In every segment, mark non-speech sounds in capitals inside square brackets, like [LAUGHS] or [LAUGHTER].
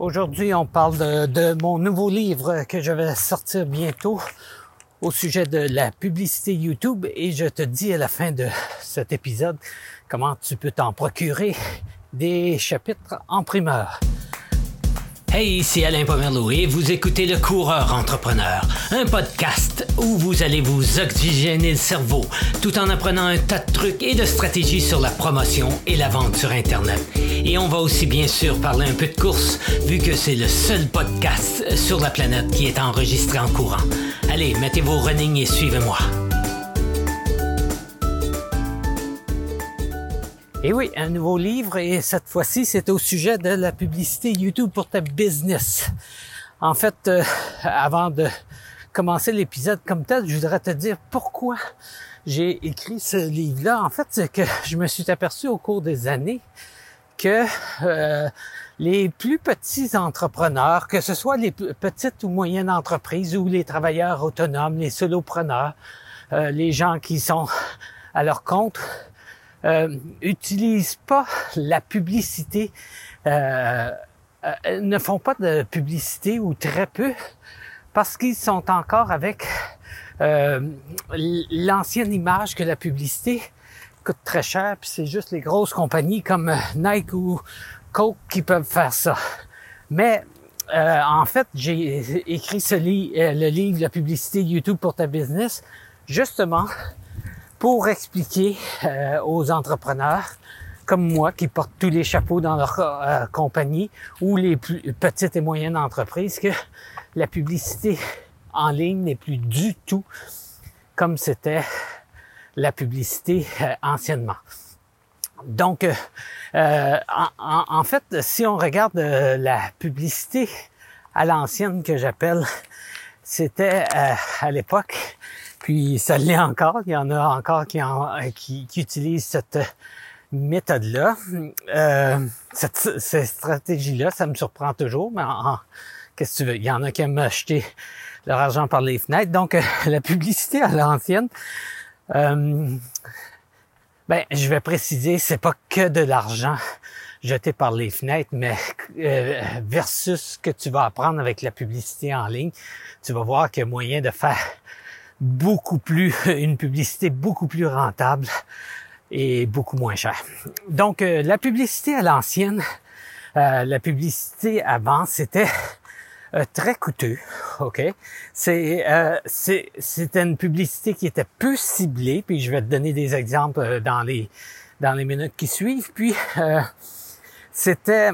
Aujourd'hui, on parle de, mon nouveau livre que je vais sortir bientôt au sujet de la publicité YouTube et je te dis à la fin de cet épisode comment tu peux t'en procurer des chapitres en primeur. Hey, ici Alain Pomerleau et vous écoutez Le Coureur Entrepreneur, un podcast où vous allez vous oxygéner le cerveau tout en apprenant un tas de trucs et de stratégies sur la promotion et la vente sur Internet. Et on va aussi bien sûr parler un peu de course vu que c'est le seul podcast sur la planète qui est enregistré en courant. Allez, mettez vos running et suivez-moi. Et oui, un nouveau livre et cette fois-ci, c'est au sujet de la publicité YouTube pour ta business. En fait, euh, avant de commencer l'épisode comme tel, je voudrais te dire pourquoi j'ai écrit ce livre-là. En fait, c'est que je me suis aperçu au cours des années que euh, les plus petits entrepreneurs, que ce soit les petites ou moyennes entreprises ou les travailleurs autonomes, les solopreneurs, euh, les gens qui sont à leur compte, euh, utilisent pas la publicité, euh, euh, ne font pas de publicité ou très peu parce qu'ils sont encore avec euh, l'ancienne image que la publicité coûte très cher, puis c'est juste les grosses compagnies comme Nike ou Coke qui peuvent faire ça. Mais euh, en fait, j'ai écrit ce le livre La publicité YouTube pour ta business, justement pour expliquer euh, aux entrepreneurs comme moi qui portent tous les chapeaux dans leur euh, compagnie ou les plus petites et moyennes entreprises que la publicité en ligne n'est plus du tout comme c'était la publicité euh, anciennement. Donc, en, en, fait, si on regarde la publicité à l'ancienne que j'appelle, c'était à l'époque puis ça l'est encore. Il y en a encore qui, en, qui, qui utilisent cette méthode-là. Euh, cette, cette stratégie-là, ça me surprend toujours, mais qu'est-ce que tu veux? Il y en a qui aiment acheter leur argent par les fenêtres. Donc, euh, [LAUGHS] la publicité à l'ancienne, euh, ben, je vais préciser, c'est pas que de l'argent jeté par les fenêtres, mais euh, versus ce que tu vas apprendre avec la publicité en ligne, tu vas voir qu'il y a moyen de faire beaucoup plus, [LAUGHS] une publicité beaucoup plus rentable et beaucoup moins chère. Donc, euh, la publicité à l'ancienne, euh, la publicité avant, c'était euh, très coûteux, ok? C'est c'était une publicité qui était peu ciblée, puis je vais te donner des exemples dans les dans les minutes qui suivent. Puis c'était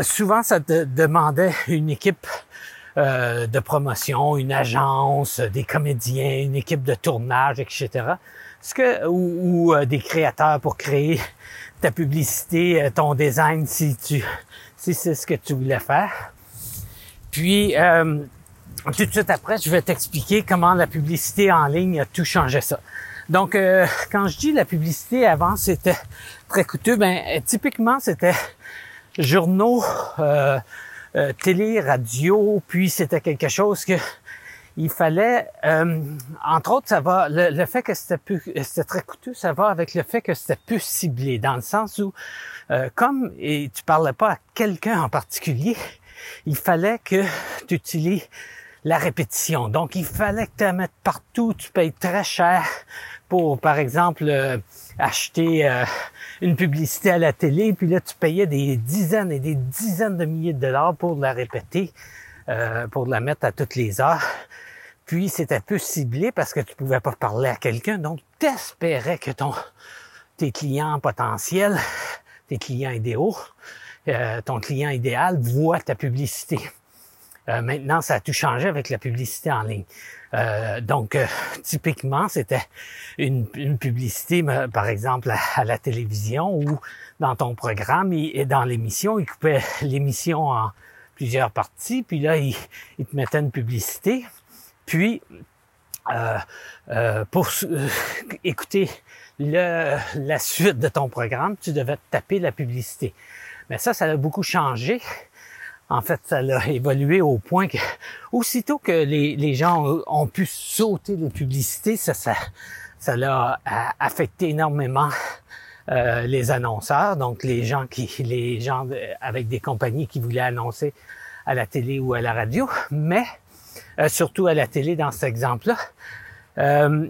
souvent ça te demandait une équipe euh, de promotion, une agence, des comédiens, une équipe de tournage, etc. Ce que, ou, euh, des créateurs pour créer ta publicité, euh, ton design, si tu, si c'est ce que tu voulais faire? Puis, tout de suite après, je vais t'expliquer comment la publicité en ligne a tout changé ça. Donc, quand je dis la publicité avant, c'était très coûteux, ben typiquement, c'était journaux, télé, radio, puis c'était quelque chose que il fallait, euh, entre autres, ça va, le, fait que c'était plus, c'était très coûteux, ça va avec le fait que c'était plus ciblé, dans le sens où, euh, comme et tu parlais pas à quelqu'un en particulier, il fallait que tu utilises la répétition. Donc, il fallait que tu la mettes partout, tu payes très cher pour, par exemple, euh, acheter euh, une publicité à la télé, puis là, tu payais des dizaines et des dizaines de milliers de dollars pour la répéter, euh, pour la mettre à toutes les heures. Puis, c'était peu ciblé parce que tu pouvais pas parler à quelqu'un, donc tu espérais que ton, tes clients potentiels, tes clients idéaux, ton client idéal voit ta publicité. Maintenant, ça a tout changé avec la publicité en ligne. Euh, donc, euh, typiquement, c'était une, publicité, par exemple, à, la télévision ou dans ton programme et, dans l'émission, il coupait l'émission en plusieurs parties, puis là, il, te mettait une publicité. Puis, euh, pour écouter la suite de ton programme, tu devais taper la publicité. Mais ça, ça a beaucoup changé en fait, ça a [LAUGHS] évolué au point que aussitôt que les, gens ont pu sauter les publicités, ça, ça, l'a affecté énormément euh, les annonceurs, donc les gens qui, avec des compagnies qui voulaient annoncer à la télé ou à la radio, mais euh, surtout à la télé dans cet exemple-là. Euh,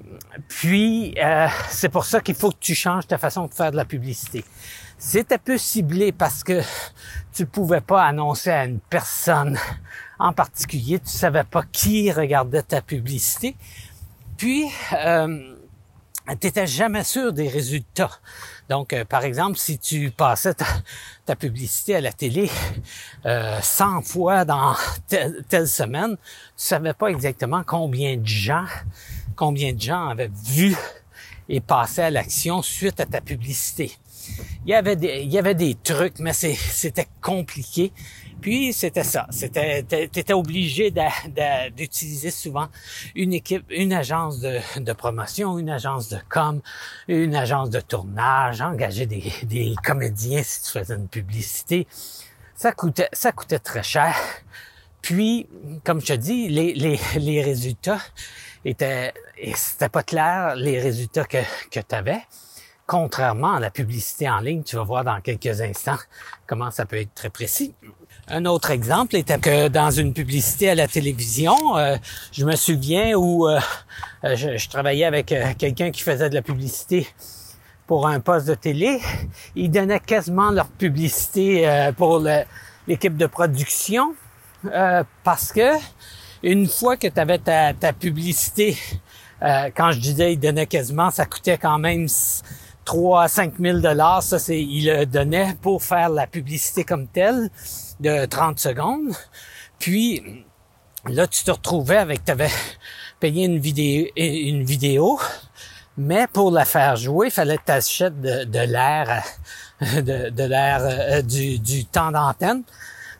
puis, c'est pour ça qu'il faut que tu changes ta façon de faire de la publicité. Un peu ciblé parce que tu pouvais pas annoncer à une personne en particulier, tu savais pas qui regardait ta publicité. Puis, euh, tu n'étais jamais sûr des résultats. Donc, euh, par exemple, si tu passais ta, publicité à la télé euh, 100 fois dans telle, semaine, tu savais pas exactement combien de gens, combien de gens avaient vu et passé à l'action suite à ta publicité. Il y avait des, il y avait des trucs, mais c'était compliqué. Puis c'était ça, c'était t'étais obligé d'utiliser souvent une équipe, une agence de, promotion, une agence de com, une agence de tournage, engager des, des comédiens si tu faisais une publicité. Ça coûtait ça coûtait très cher. Puis, comme je te dis, les, les, les résultats étaient c'était pas clair les résultats que, que tu avais. Contrairement à la publicité en ligne, tu vas voir dans quelques instants comment ça peut être très précis. Un autre exemple était que dans une publicité à la télévision, euh, je me souviens où euh, euh, je, travaillais avec quelqu'un qui faisait de la publicité pour un poste de télé. Ils donnaient quasiment leur publicité pour l'équipe de production parce que une fois que tu avais ta, ta publicité, quand je disais ils donnaient quasiment, ça coûtait quand même 3 à 5 000 dollars, ça c'est, il le donnait pour faire la publicité comme telle de 30 secondes. Puis là, tu te retrouvais avec, tu avais payé une vidéo, une vidéo, mais pour la faire jouer, il fallait que tu achètes de, l'air, de, de l'air euh, du, temps d'antenne.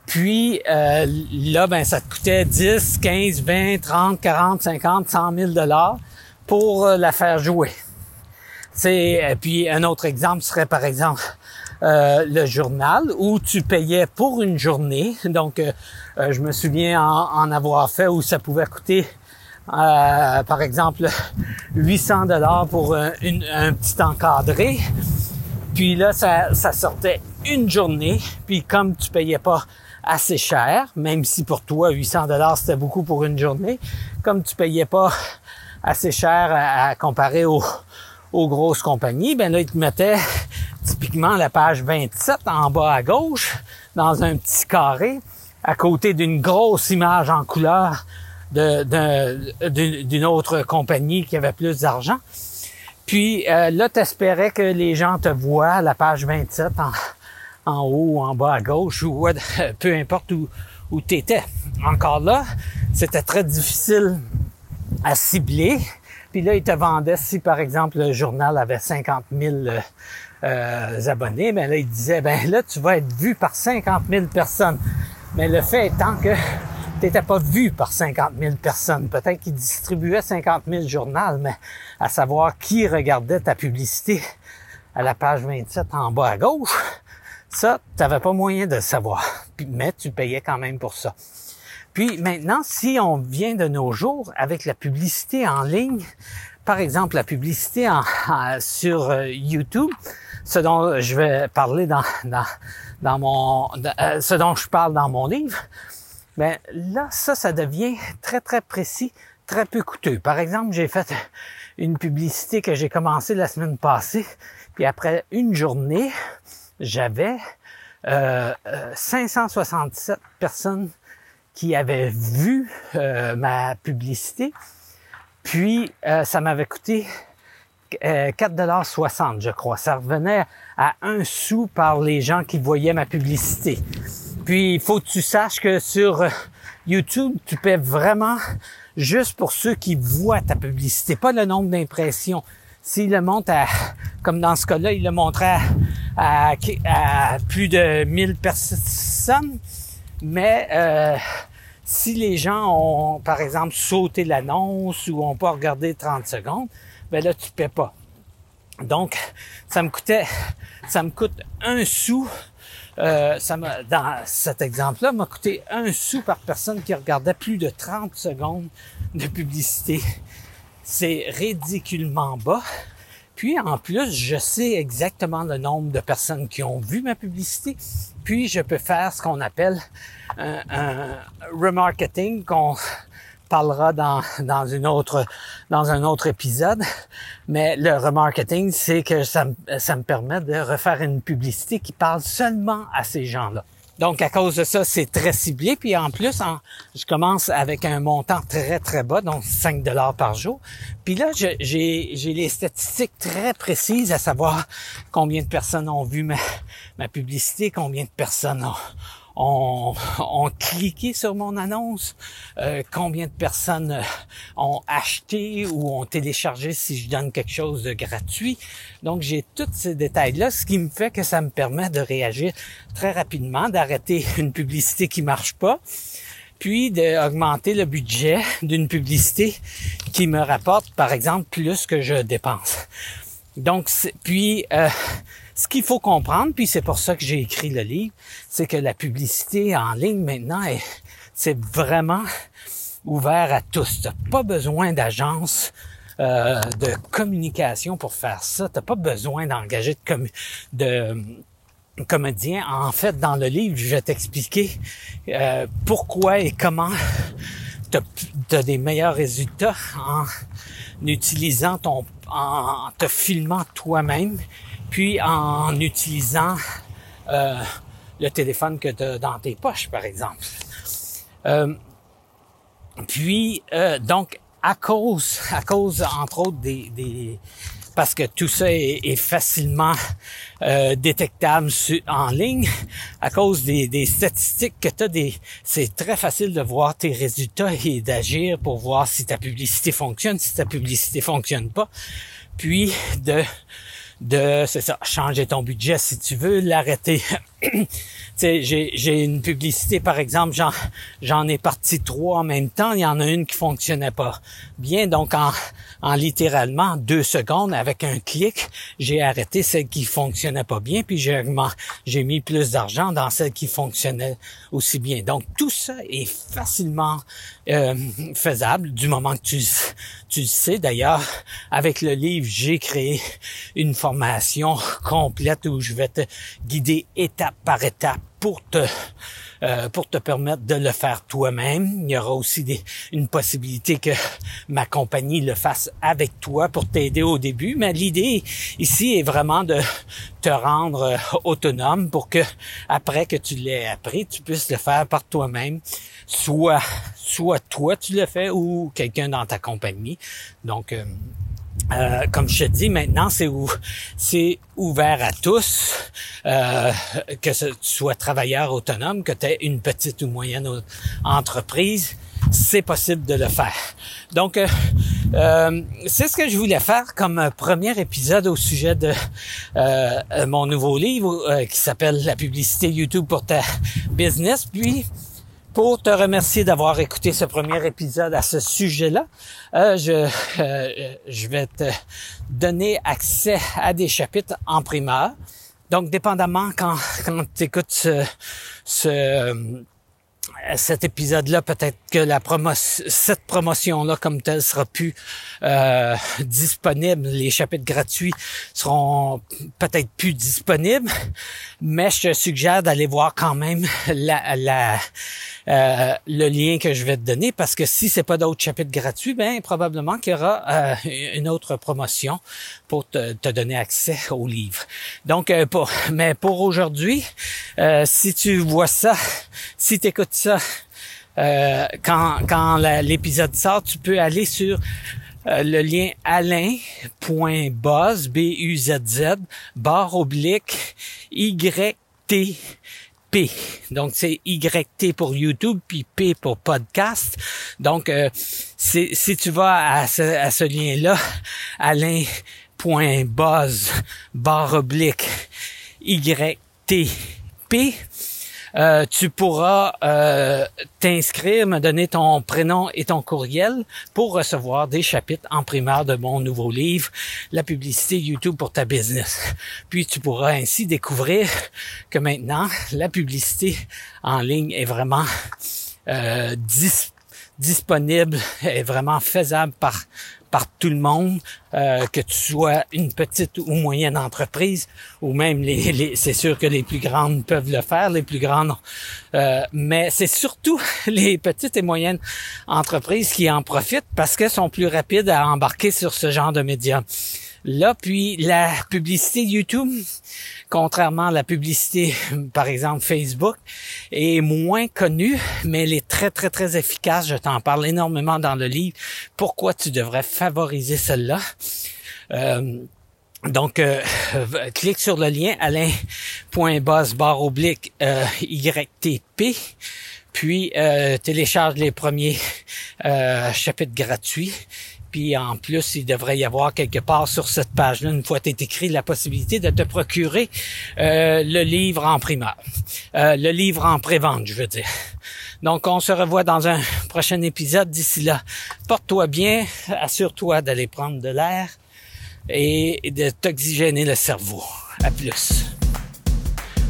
Puis euh, là, ben, ça te coûtait 10, 15, 20, 30, 40, 50, 100 000 dollars pour euh, la faire jouer. C'est euh, puis un autre exemple serait par exemple euh, le journal où tu payais pour une journée. Donc, euh, je me souviens en, avoir fait où ça pouvait coûter, par exemple, 800 dollars pour un, petit encadré. Puis là, ça, ça sortait une journée. Puis comme tu payais pas assez cher, même si pour toi 800 dollars c'était beaucoup pour une journée, comme tu payais pas assez cher à comparer au, aux grosses compagnies, ben là, ils te mettaient typiquement la page 27 en bas à gauche, dans un petit carré, à côté d'une grosse image en couleur d'une autre compagnie qui avait plus d'argent. Puis euh, là, tu espérais que les gens te voient la page 27 en, en haut, en bas à gauche, ou [LAUGHS] peu importe où, où tu étais. Encore là, c'était très difficile à cibler puis là, il te vendait, si par exemple le journal avait 50 000 euh, euh, abonnés, ben là, il disait, ben là, tu vas être vu par 50 000 personnes. Mais le fait étant que tu n'étais pas vu par 50 000 personnes. Peut-être qu'il distribuait 50 000 journaux, mais à savoir qui regardait ta publicité à la page 27 en bas à gauche, ça, tu n'avais pas moyen de savoir. Mais tu payais quand même pour ça. Puis maintenant, si on vient de nos jours avec la publicité en ligne, par exemple la publicité en, sur euh, YouTube, ce dont je vais parler dans, dans, dans mon, euh, ce dont je parle dans mon livre, ben là, ça, ça devient très, très précis, très peu coûteux. Par exemple, j'ai fait une publicité que j'ai commencé la semaine passée, puis après une journée, j'avais euh, 567 euh, personnes qui avait vu euh, ma publicité. Puis, euh, ça m'avait coûté euh, 4,60 je crois. Ça revenait à un sou par les gens qui voyaient ma publicité. Puis, il faut que tu saches que sur euh, YouTube, tu paies vraiment juste pour ceux qui voient ta publicité, pas le nombre d'impressions. S'il le monte à, comme dans ce cas-là, il le montrait à, à, plus de 1000 personnes, mais euh, si les gens ont, par exemple, sauté l'annonce ou ont pas regardé 30 secondes, ben là, tu paies pas. Donc, ça me coûtait, ça me coûte un sou. Euh, ça m'a, dans cet exemple-là, m'a coûté un sou par personne qui regardait plus de 30 secondes de publicité. C'est ridiculement bas. Puis en plus, je sais exactement le nombre de personnes qui ont vu ma publicité. Puis je peux faire ce qu'on appelle un, remarketing qu'on parlera dans, dans une autre dans un autre épisode. Mais le remarketing, c'est que ça, ça me permet de refaire une publicité qui parle seulement à ces gens-là. Donc, à cause de ça, c'est très ciblé. Puis en plus, je commence avec un montant très, très bas, donc 5 dollars par jour. Puis là, j'ai, j'ai les statistiques très précises à savoir combien de personnes ont vu ma publicité, combien de personnes ont, ont, cliqué sur mon annonce, euh, combien de personnes euh, ont acheté ou ont téléchargé si je donne quelque chose de gratuit. Donc j'ai tous ces détails-là, ce qui me fait que ça me permet de réagir très rapidement, d'arrêter [LAUGHS] une publicité qui marche pas puis d'augmenter le budget d'une publicité qui me rapporte, par exemple, plus que je dépense. Donc, puis, euh, ce qu'il faut comprendre, puis c'est pour ça que j'ai écrit le livre, c'est que la publicité en ligne maintenant, c'est vraiment ouvert à tous. T'as pas besoin d'agence euh, de communication pour faire ça. T'as pas besoin d'engager de, de comédien. En fait, dans le livre, je vais t'expliquer euh, pourquoi et comment tu as, des meilleurs résultats en utilisant ton, en te filmant toi-même puis en utilisant euh, le téléphone que tu as dans tes poches, par exemple. Euh, puis, euh, donc, à cause, à cause, entre autres, des, des parce que tout ça est, facilement détectable en ligne, à cause des, des statistiques que tu as, des, c'est très facile de voir tes résultats et d'agir pour voir si ta publicité fonctionne, si ta publicité fonctionne pas, puis de de, c'est ça, changer ton budget si tu veux, l'arrêter. [CLEARS THROAT] j'ai, j'ai une publicité, par exemple, j'en, j'en ai parti trois en même temps, il y en a une qui fonctionnait pas bien, donc en, en littéralement deux secondes, avec un clic, j'ai arrêté celle qui fonctionnait pas bien, puis j'ai mis plus d'argent dans celle qui fonctionnait aussi bien. Donc tout ça est facilement euh, faisable du moment que tu, tu le sais. D'ailleurs, avec le livre, j'ai créé une formation complète où je vais te guider étape par étape pour te euh, pour te permettre de le faire toi-même. Il y aura aussi des, une possibilité que ma compagnie le fasse avec toi pour t'aider au début. Mais l'idée ici est vraiment de te rendre euh, autonome pour que après que tu l'aies appris, tu puisses le faire par toi-même. Soit, soit toi tu le fais ou quelqu'un dans ta compagnie. Donc, euh, euh, comme je te dis maintenant, c'est c'est ouvert à tous, euh, que tu sois travailleur autonome, que tu aies une petite ou moyenne entreprise, c'est possible de le faire. Donc, euh, c'est ce que je voulais faire comme premier épisode au sujet de mon nouveau livre qui s'appelle La publicité YouTube pour ta business. Puis, pour te remercier d'avoir écouté ce premier épisode à ce sujet-là. Euh, je, euh, je vais te donner accès à des chapitres en primeur. Donc, dépendamment quand, quand tu écoutes ce, ce cet épisode-là, peut-être que la promotion, cette promotion-là comme telle sera plus euh, disponible. Les chapitres gratuits seront peut-être plus disponibles, mais je te suggère d'aller voir quand même la, la euh, le lien que je vais te donner parce que si c'est pas d'autres chapitres gratuits, ben probablement qu'il y aura euh, une autre promotion pour te, donner accès au livre. Donc, euh, pour, mais pour aujourd'hui, si tu vois ça, si tu écoutes ça euh, quand, quand l'épisode sort, tu peux aller sur euh, le lien alain.buzz, B-U-Z-Z, barre oblique, Y-T, Donc, c'est YT pour YouTube, puis P pour podcast. Donc, euh, si tu vas à ce, à ce lien-là, alain.buzz, barre oblique, YT, P, euh, tu pourras euh, t'inscrire, me donner ton prénom et ton courriel pour recevoir des chapitres en primaire de mon nouveau livre, La publicité YouTube pour ta business. Puis tu pourras ainsi découvrir que maintenant, la publicité en ligne est vraiment euh, disponible, est vraiment faisable par par tout le monde, euh, que tu sois une petite ou moyenne entreprise, ou même les, les c'est sûr que les plus grandes peuvent le faire, les plus grandes, euh, mais c'est surtout [LAUGHS] les petites et moyennes entreprises qui en profitent parce qu'elles sont plus rapides à embarquer sur ce genre de médias. Là, puis la publicité YouTube, contrairement à la publicité, [LAUGHS] par exemple, Facebook, est moins connue, mais elle est très, très, très efficace. Je t'en parle énormément dans le livre. Pourquoi tu devrais favoriser celle-là? Euh, donc, euh, [LAUGHS] clique sur le lien alain.boss barre oblique euh, YTP, puis télécharge les premiers chapitres gratuits puis en plus, il devrait y avoir quelque part sur cette page-là, une fois tu écrit, la possibilité de te procurer euh, le livre en primeur. Euh, le livre en pré-vente, je veux dire. Donc, on se revoit dans un prochain épisode. D'ici là, porte-toi bien, assure-toi d'aller prendre de l'air et de t'oxygéner le cerveau. À plus.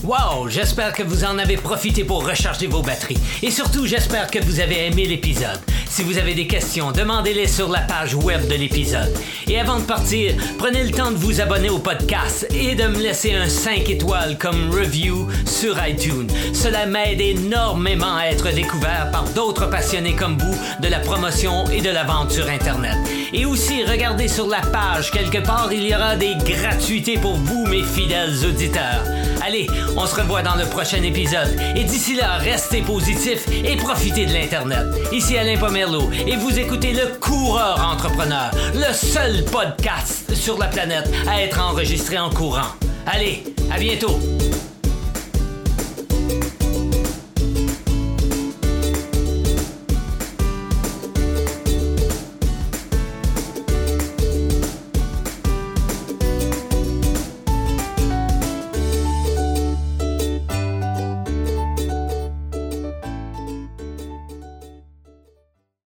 Wow, j'espère que vous en avez profité pour recharger vos batteries. Et surtout, j'espère que vous avez aimé l'épisode. Si vous avez des questions, demandez-les sur la page web de l'épisode. Et avant de partir, prenez le temps de vous abonner au podcast et de me laisser un 5 étoiles comme review sur iTunes. Cela m'aide énormément à être découvert par d'autres passionnés comme vous de la promotion et de la vente sur Internet. Et aussi, regardez sur la page, quelque part, il y aura des gratuités pour vous, mes fidèles auditeurs. Allez, on se revoit dans le prochain épisode. Et d'ici là, restez positifs et profitez de l'Internet. Ici Alain Pomerleau et vous écoutez Le Coureur Entrepreneur, le seul podcast sur la planète à être enregistré en courant. Allez, à bientôt!